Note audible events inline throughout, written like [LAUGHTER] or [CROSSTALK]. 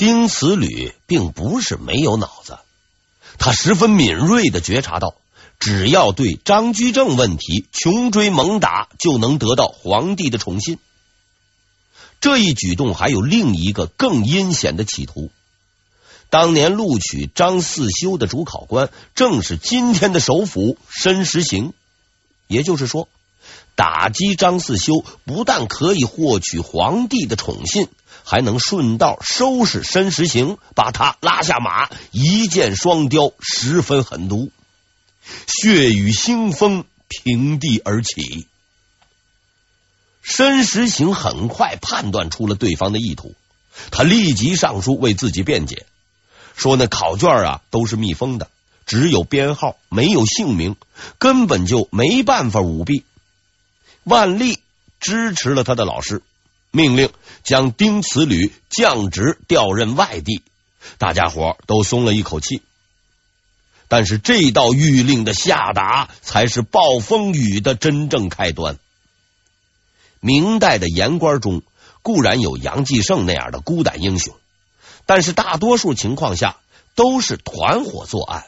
丁慈吕并不是没有脑子，他十分敏锐的觉察到，只要对张居正问题穷追猛打，就能得到皇帝的宠信。这一举动还有另一个更阴险的企图。当年录取张四修的主考官，正是今天的首辅申时行。也就是说，打击张四修不但可以获取皇帝的宠信，还能顺道收拾申时行，把他拉下马，一箭双雕，十分狠毒。血雨腥风平地而起。申时行很快判断出了对方的意图，他立即上书为自己辩解。说那考卷啊都是密封的，只有编号没有姓名，根本就没办法舞弊。万历支持了他的老师，命令将丁慈吕降职调任外地，大家伙都松了一口气。但是这道谕令的下达，才是暴风雨的真正开端。明代的言官中，固然有杨继盛那样的孤胆英雄。但是大多数情况下都是团伙作案，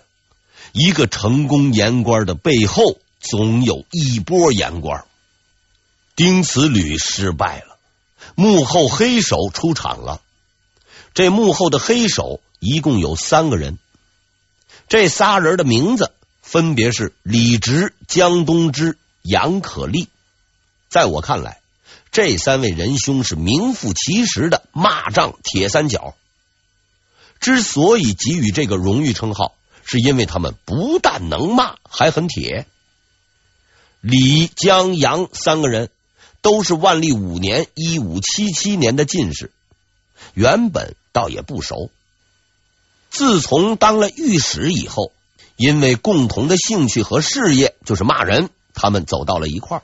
一个成功言官的背后总有一波言官。丁慈吕失败了，幕后黑手出场了。这幕后的黑手一共有三个人，这仨人的名字分别是李直、江东之、杨可立。在我看来，这三位仁兄是名副其实的骂仗铁三角。之所以给予这个荣誉称号，是因为他们不但能骂，还很铁。李、江、杨三个人都是万历五年（一五七七年）的进士，原本倒也不熟。自从当了御史以后，因为共同的兴趣和事业就是骂人，他们走到了一块儿，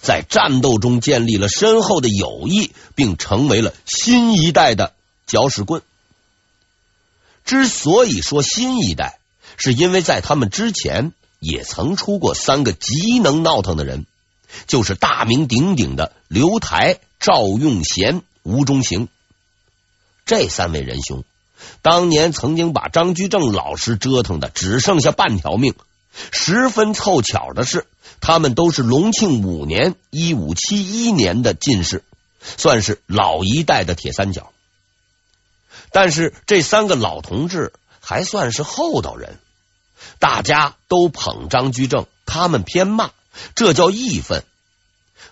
在战斗中建立了深厚的友谊，并成为了新一代的搅屎棍。之所以说新一代，是因为在他们之前也曾出过三个极能闹腾的人，就是大名鼎鼎的刘台、赵用贤、吴中行。这三位仁兄当年曾经把张居正老师折腾的只剩下半条命。十分凑巧的是，他们都是隆庆五年（一五七一年）的进士，算是老一代的铁三角。但是这三个老同志还算是厚道人，大家都捧张居正，他们偏骂，这叫义愤。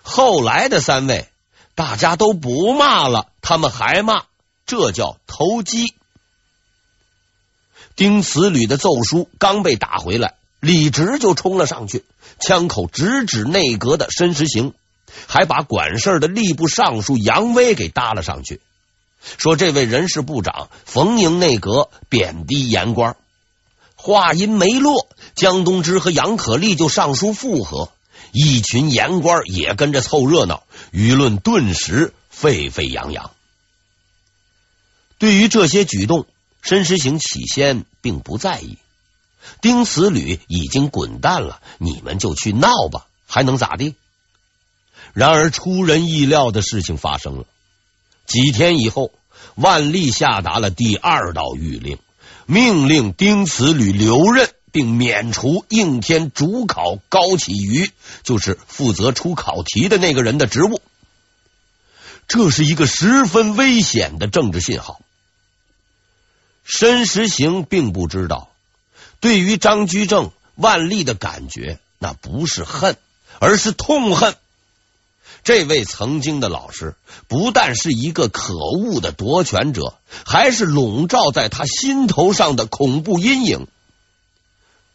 后来的三位，大家都不骂了，他们还骂，这叫投机。丁慈吕的奏书刚被打回来，李直就冲了上去，枪口直指内阁的申时行，还把管事的吏部尚书杨威给搭了上去。说这位人事部长逢迎内阁，贬低言官。话音没落，江东之和杨可立就上书附和，一群言官也跟着凑热闹，舆论顿时沸沸扬扬。对于这些举动，申时行起先并不在意。丁慈吕已经滚蛋了，你们就去闹吧，还能咋地？然而出人意料的事情发生了。几天以后，万历下达了第二道谕令，命令丁慈吕留任，并免除应天主考高启瑜，就是负责出考题的那个人的职务。这是一个十分危险的政治信号。申时行并不知道，对于张居正、万历的感觉，那不是恨，而是痛恨。这位曾经的老师不但是一个可恶的夺权者，还是笼罩在他心头上的恐怖阴影。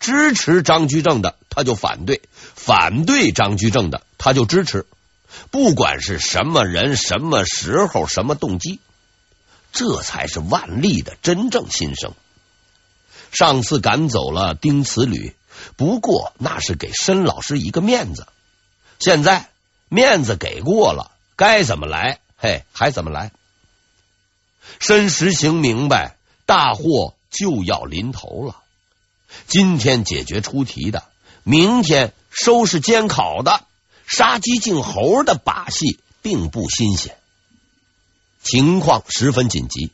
支持张居正的他就反对，反对张居正的他就支持，不管是什么人、什么时候、什么动机，这才是万历的真正心声。上次赶走了丁慈吕，不过那是给申老师一个面子，现在。面子给过了，该怎么来，嘿，还怎么来？申时行明白，大祸就要临头了。今天解决出题的，明天收拾监考的，杀鸡儆猴的把戏并不新鲜。情况十分紧急，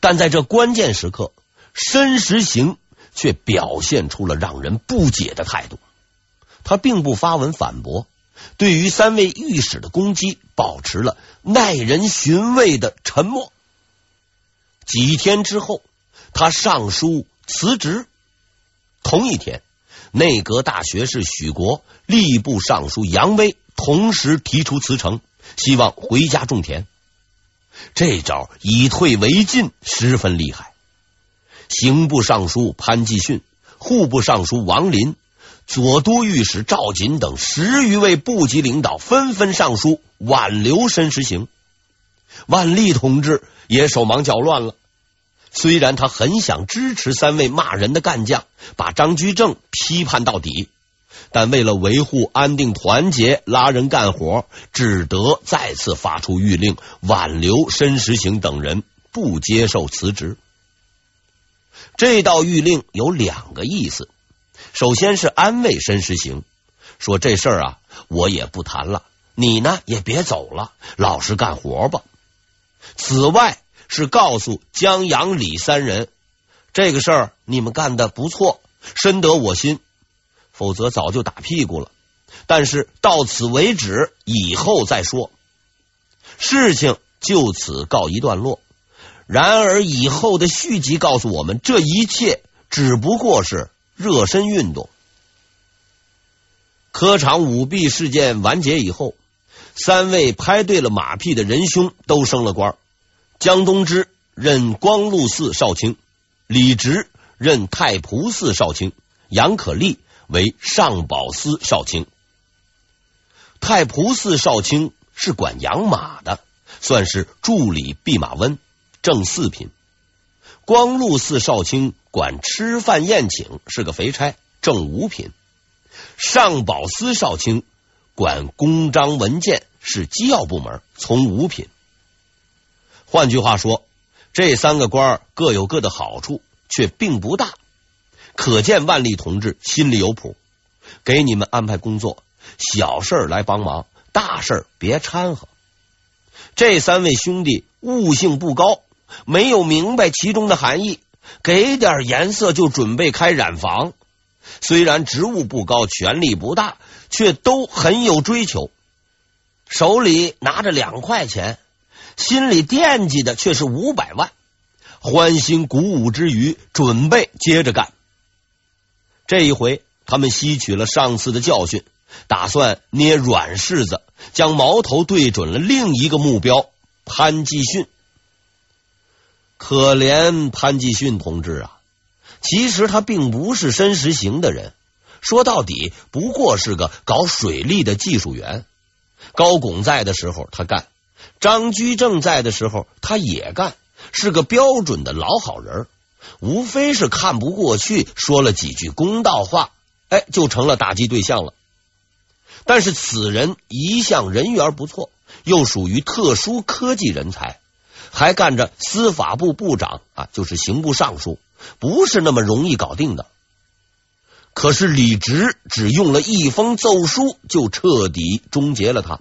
但在这关键时刻，申时行却表现出了让人不解的态度。他并不发文反驳，对于三位御史的攻击，保持了耐人寻味的沉默。几天之后，他上书辞职。同一天，内阁大学士许国、吏部尚书杨威同时提出辞呈，希望回家种田。这招以退为进，十分厉害。刑部尚书潘继训、户部尚书王林、左都御史赵瑾等十余位部级领导纷纷上书挽留申时行。万历同志也手忙脚乱了。虽然他很想支持三位骂人的干将，把张居正批判到底，但为了维护安定团结，拉人干活，只得再次发出谕令，挽留申时行等人不接受辞职。这道谕令有两个意思：首先是安慰申时行，说这事儿啊，我也不谈了，你呢也别走了，老实干活吧。此外，是告诉江杨李三人，这个事儿你们干的不错，深得我心。否则早就打屁股了。但是到此为止，以后再说。事情就此告一段落。然而以后的续集告诉我们，这一切只不过是热身运动。科场舞弊事件完结以后，三位拍对了马屁的仁兄都升了官。江东之任光禄寺少卿，李直任太仆寺少卿，杨可立为上宝司少卿。太仆寺少卿是管养马的，算是助理弼马温，正四品。光禄寺少卿管吃饭宴请，是个肥差，正五品。上宝司少卿管公章文件，是机要部门，从五品。换句话说，这三个官各有各的好处，却并不大。可见万历同志心里有谱，给你们安排工作，小事来帮忙，大事别掺和。这三位兄弟悟性不高，没有明白其中的含义，给点颜色就准备开染坊。虽然职务不高，权力不大，却都很有追求，手里拿着两块钱。心里惦记的却是五百万，欢欣鼓舞之余，准备接着干。这一回，他们吸取了上次的教训，打算捏软柿子，将矛头对准了另一个目标——潘继训。可怜潘继训同志啊！其实他并不是申时行的人，说到底，不过是个搞水利的技术员。高拱在的时候，他干。张居正在的时候，他也干，是个标准的老好人，无非是看不过去，说了几句公道话，哎，就成了打击对象了。但是此人一向人缘不错，又属于特殊科技人才，还干着司法部部长啊，就是刑部尚书，不是那么容易搞定的。可是李直只用了一封奏书，就彻底终结了他。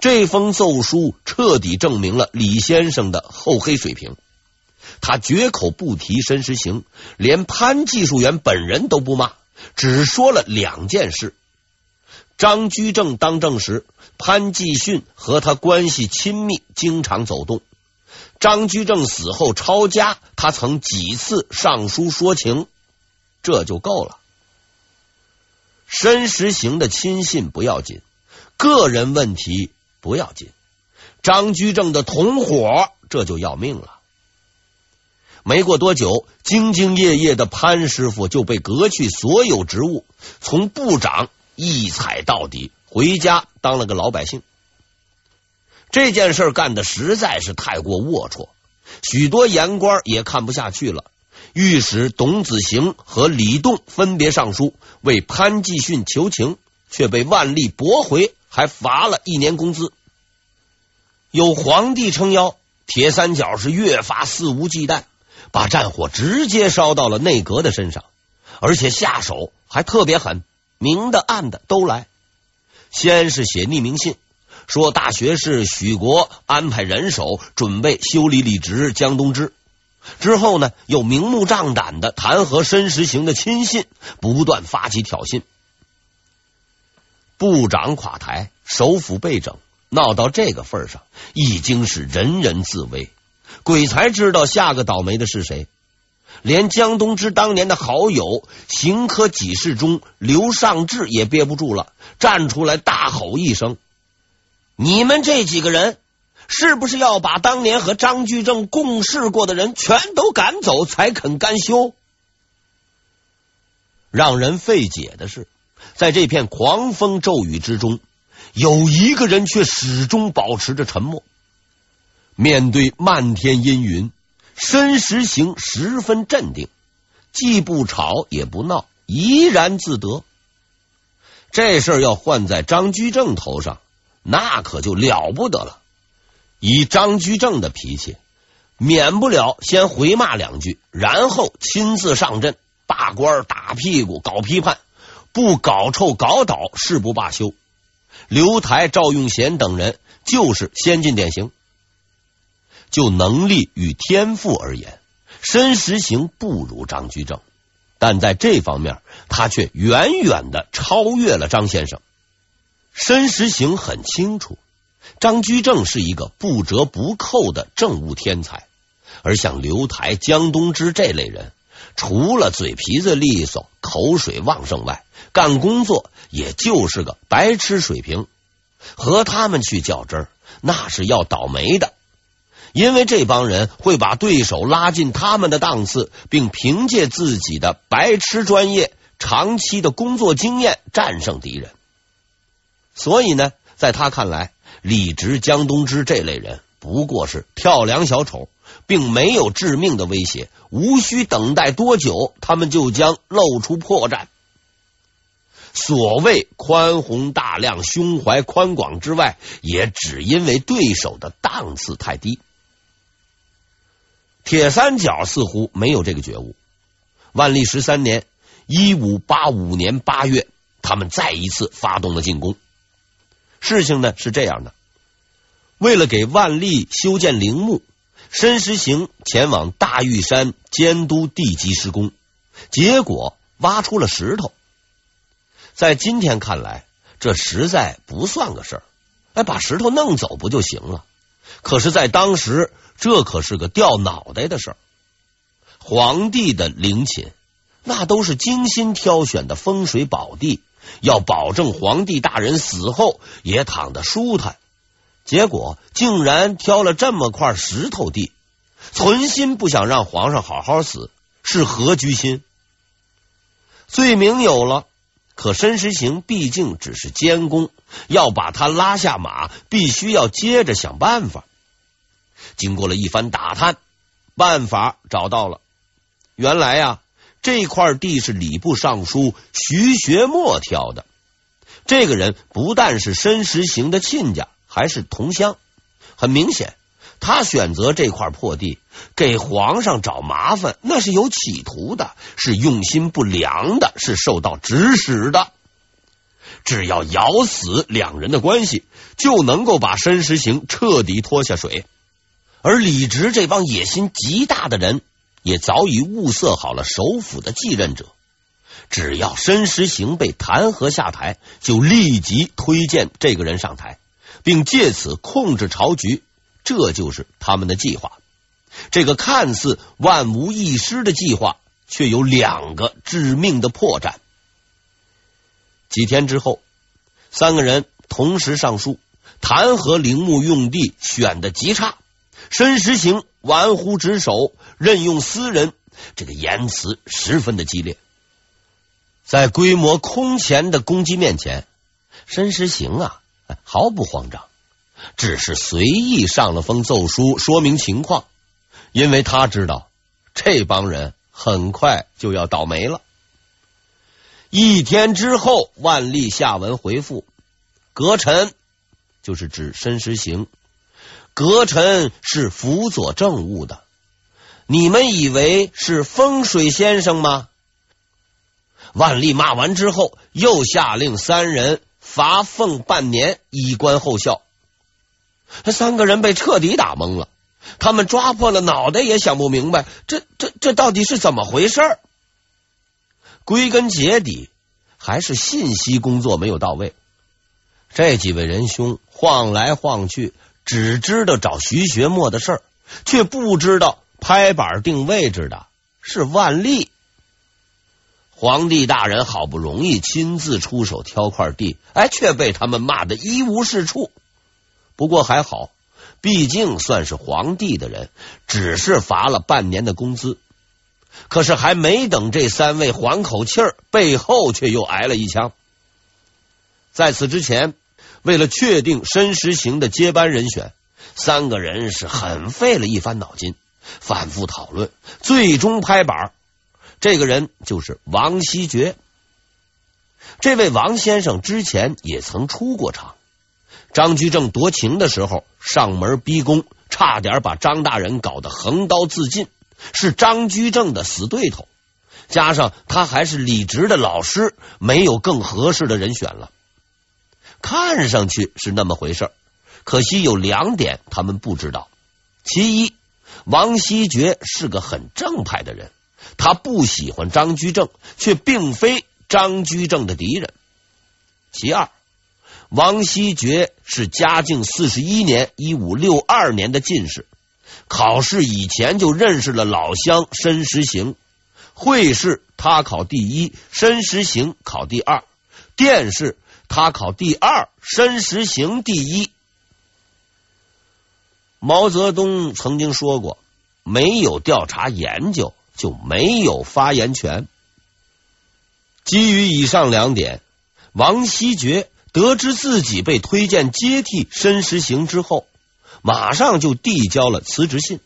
这封奏书彻底证明了李先生的厚黑水平。他绝口不提申时行，连潘技术员本人都不骂，只说了两件事：张居正当政时，潘继训和他关系亲密，经常走动；张居正死后抄家，他曾几次上书说情，这就够了。申时行的亲信不要紧，个人问题。不要紧，张居正的同伙这就要命了。没过多久，兢兢业业的潘师傅就被革去所有职务，从部长一踩到底，回家当了个老百姓。这件事干的实在是太过龌龊，许多言官也看不下去了。御史董子行和李栋分别上书为潘继训求情，却被万历驳回。还罚了一年工资。有皇帝撑腰，铁三角是越发肆无忌惮，把战火直接烧到了内阁的身上，而且下手还特别狠，明的暗的都来。先是写匿名信，说大学士许国安排人手准备修理李直、江东之。之后呢，又明目张胆的弹劾申时行的亲信，不断发起挑衅。部长垮台，首辅被整，闹到这个份上，已经是人人自危。鬼才知道下个倒霉的是谁。连江东之当年的好友刑科给事中刘尚志也憋不住了，站出来大吼一声：“你们这几个人！”是不是要把当年和张居正共事过的人全都赶走才肯甘休？让人费解的是，在这片狂风骤雨之中，有一个人却始终保持着沉默。面对漫天阴云，申时行十分镇定，既不吵也不闹，怡然自得。这事儿要换在张居正头上，那可就了不得了。以张居正的脾气，免不了先回骂两句，然后亲自上阵，罢官、打屁股、搞批判，不搞臭、搞倒，誓不罢休。刘台、赵用贤等人就是先进典型。就能力与天赋而言，申时行不如张居正，但在这方面，他却远远的超越了张先生。申时行很清楚。张居正是一个不折不扣的政务天才，而像刘台、江东之这类人，除了嘴皮子利索、口水旺盛外，干工作也就是个白痴水平。和他们去较真儿，那是要倒霉的，因为这帮人会把对手拉进他们的档次，并凭借自己的白痴专业、长期的工作经验战胜敌人。所以呢，在他看来，李直、江东之这类人不过是跳梁小丑，并没有致命的威胁，无需等待多久，他们就将露出破绽。所谓宽宏大量、胸怀宽广之外，也只因为对手的档次太低。铁三角似乎没有这个觉悟。万历十三年（一五八五年八月），他们再一次发动了进攻。事情呢是这样的，为了给万历修建陵墓，申时行前往大玉山监督地基施工，结果挖出了石头。在今天看来，这实在不算个事儿，哎，把石头弄走不就行了？可是，在当时，这可是个掉脑袋的事儿。皇帝的陵寝，那都是精心挑选的风水宝地。要保证皇帝大人死后也躺得舒坦，结果竟然挑了这么块石头地，存心不想让皇上好好死，是何居心？罪名有了，可申时行毕竟只是监工，要把他拉下马，必须要接着想办法。经过了一番打探，办法找到了，原来呀。这块地是礼部尚书徐学墨挑的。这个人不但是申时行的亲家，还是同乡。很明显，他选择这块破地给皇上找麻烦，那是有企图的，是用心不良的，是受到指使的。只要咬死两人的关系，就能够把申时行彻底拖下水。而李直这帮野心极大的人。也早已物色好了首辅的继任者，只要申时行被弹劾下台，就立即推荐这个人上台，并借此控制朝局。这就是他们的计划。这个看似万无一失的计划，却有两个致命的破绽。几天之后，三个人同时上书弹劾陵墓用地选的极差，申时行玩忽职守。任用私人，这个言辞十分的激烈。在规模空前的攻击面前，申时行啊 [LAUGHS] 毫不慌张，只是随意上了封奏书，说明情况。因为他知道这帮人很快就要倒霉了。一天之后，万历下文回复：阁臣就是指申时行，阁臣是辅佐政务的。你们以为是风水先生吗？万历骂完之后，又下令三人罚俸半年，以观后效，这三个人被彻底打懵了，他们抓破了脑袋也想不明白，这这这到底是怎么回事？归根结底，还是信息工作没有到位。这几位仁兄晃来晃去，只知道找徐学墨的事儿，却不知道拍板定位置的是万历。皇帝大人好不容易亲自出手挑块地，哎，却被他们骂得一无是处。不过还好，毕竟算是皇帝的人，只是罚了半年的工资。可是还没等这三位缓口气儿，背后却又挨了一枪。在此之前，为了确定申时行的接班人选，三个人是很费了一番脑筋，反复讨论，最终拍板。这个人就是王希爵。这位王先生之前也曾出过场，张居正夺情的时候上门逼宫，差点把张大人搞得横刀自尽，是张居正的死对头。加上他还是李直的老师，没有更合适的人选了。看上去是那么回事，可惜有两点他们不知道：其一，王希爵是个很正派的人。他不喜欢张居正，却并非张居正的敌人。其二，王希爵是嘉靖四十一年（一五六二年）的进士，考试以前就认识了老乡申时行。会试他考第一，申时行考第二；殿试他考第二，申时行第一。毛泽东曾经说过：“没有调查研究。”就没有发言权。基于以上两点，王希爵得知自己被推荐接替申时行之后，马上就递交了辞职信。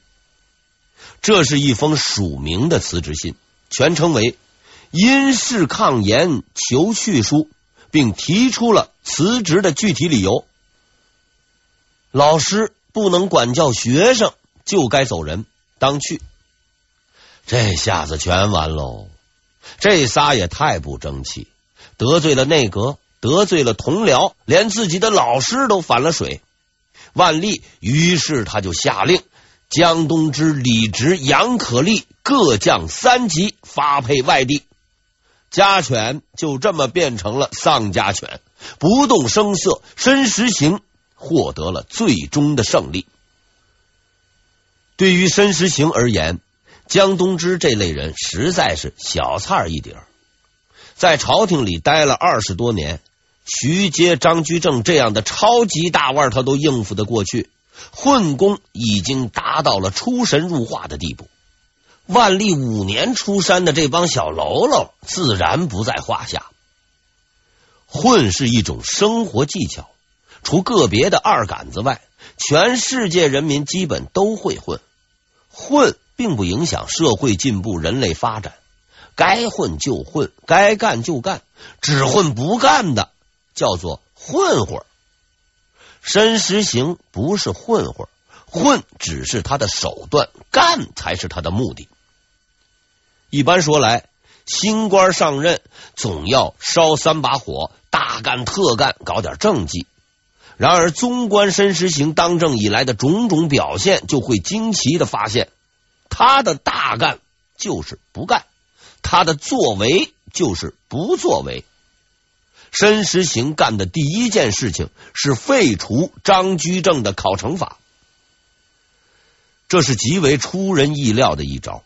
这是一封署名的辞职信，全称为“因事抗言求去书”，并提出了辞职的具体理由。老师不能管教学生，就该走人。当去。这下子全完喽！这仨也太不争气，得罪了内阁，得罪了同僚，连自己的老师都反了水。万历于是他就下令，江东之、李直、杨可立各降三级，发配外地。家犬就这么变成了丧家犬，不动声色。申时行获得了最终的胜利。对于申时行而言，江东之这类人实在是小菜一碟，在朝廷里待了二十多年，徐阶、张居正这样的超级大腕他都应付得过去，混功已经达到了出神入化的地步。万历五年出山的这帮小喽啰自然不在话下。混是一种生活技巧，除个别的二杆子外，全世界人民基本都会混。混。并不影响社会进步、人类发展。该混就混，该干就干，只混不干的叫做混混。申时行不是混混，混只是他的手段，干才是他的目的。一般说来，新官上任总要烧三把火，大干特干，搞点政绩。然而，纵观申时行当政以来的种种表现，就会惊奇的发现。他的大干就是不干，他的作为就是不作为。申时行干的第一件事情是废除张居正的考成法，这是极为出人意料的一招，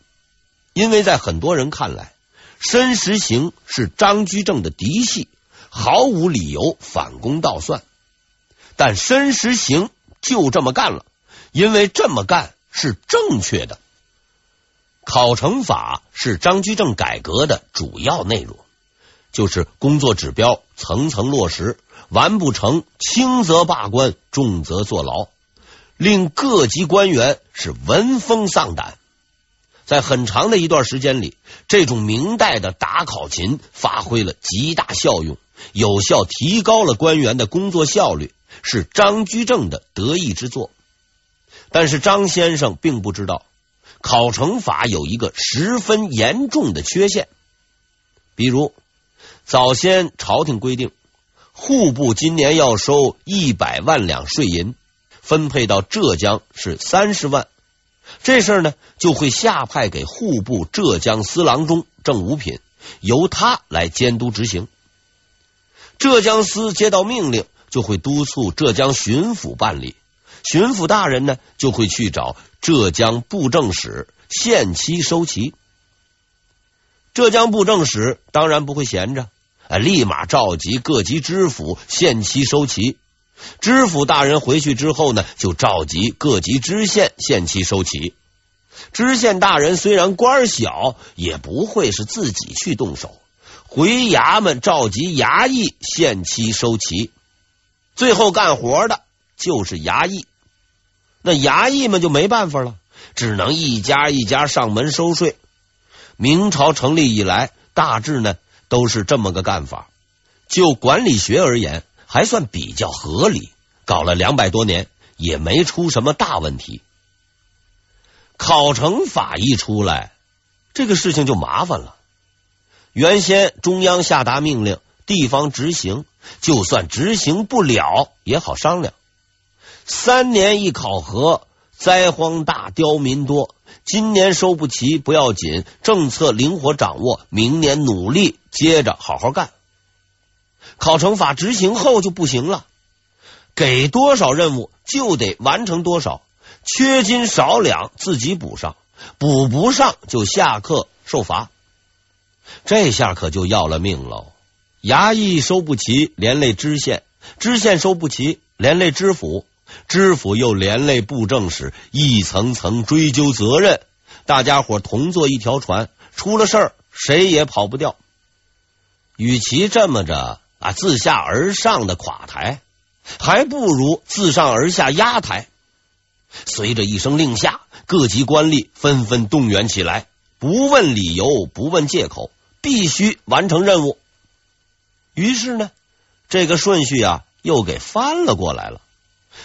因为在很多人看来，申时行是张居正的嫡系，毫无理由反攻倒算。但申时行就这么干了，因为这么干是正确的。考成法是张居正改革的主要内容，就是工作指标层层落实，完不成轻则罢官，重则坐牢，令各级官员是闻风丧胆。在很长的一段时间里，这种明代的打考勤发挥了极大效用，有效提高了官员的工作效率，是张居正的得意之作。但是张先生并不知道。考成法有一个十分严重的缺陷，比如早先朝廷规定，户部今年要收一百万两税银，分配到浙江是三十万，这事儿呢就会下派给户部浙江司郎中郑五品，由他来监督执行。浙江司接到命令，就会督促浙江巡抚办理，巡抚大人呢就会去找浙江布政使限期收齐。浙江布政使当然不会闲着，啊，立马召集各级知府限期收齐。知府大人回去之后呢，就召集各级知县限期收齐。知县大人虽然官小，也不会是自己去动手，回衙门召集衙役限期收齐。最后干活的就是衙役，那衙役们就没办法了，只能一家一家上门收税。明朝成立以来，大致呢都是这么个干法。就管理学而言，还算比较合理。搞了两百多年，也没出什么大问题。考成法一出来，这个事情就麻烦了。原先中央下达命令，地方执行，就算执行不了，也好商量。三年一考核，灾荒大，刁民多。今年收不齐不要紧，政策灵活掌握，明年努力接着好好干。考成法执行后就不行了，给多少任务就得完成多少，缺斤少两自己补上，补不上就下课受罚。这下可就要了命喽！衙役收不齐，连累知县；知县收不齐，连累知府。知府又连累布政使，一层层追究责任，大家伙同坐一条船，出了事儿谁也跑不掉。与其这么着啊，自下而上的垮台，还不如自上而下压台。随着一声令下，各级官吏纷纷动员起来，不问理由，不问借口，必须完成任务。于是呢，这个顺序啊，又给翻了过来了。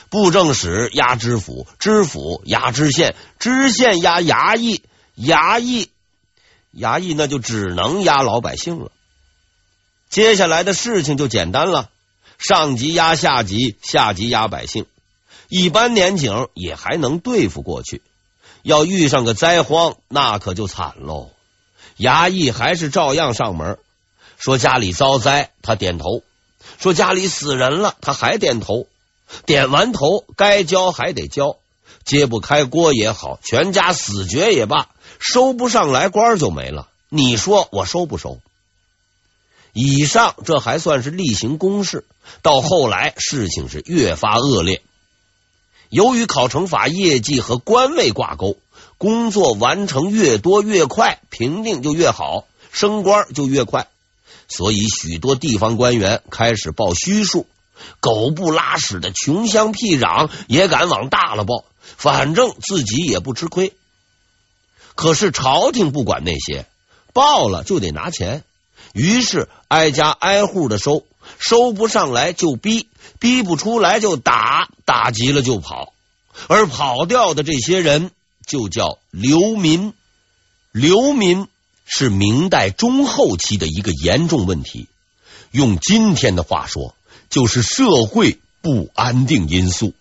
布政使压知府，知府压知县，知县压衙役，衙役衙役那就只能压老百姓了。接下来的事情就简单了，上级压下级，下级压百姓。一般年景也还能对付过去，要遇上个灾荒，那可就惨喽。衙役还是照样上门，说家里遭灾，他点头；说家里死人了，他还点头。点完头，该交还得交，揭不开锅也好，全家死绝也罢，收不上来官就没了。你说我收不收？以上这还算是例行公事，到后来事情是越发恶劣。由于考成法业绩和官位挂钩，工作完成越多越快，评定就越好，升官就越快，所以许多地方官员开始报虚数。狗不拉屎的穷乡僻壤也敢往大了报，反正自己也不吃亏。可是朝廷不管那些，报了就得拿钱，于是挨家挨户的收，收不上来就逼，逼不出来就打，打急了就跑。而跑掉的这些人就叫流民。流民是明代中后期的一个严重问题，用今天的话说。就是社会不安定因素。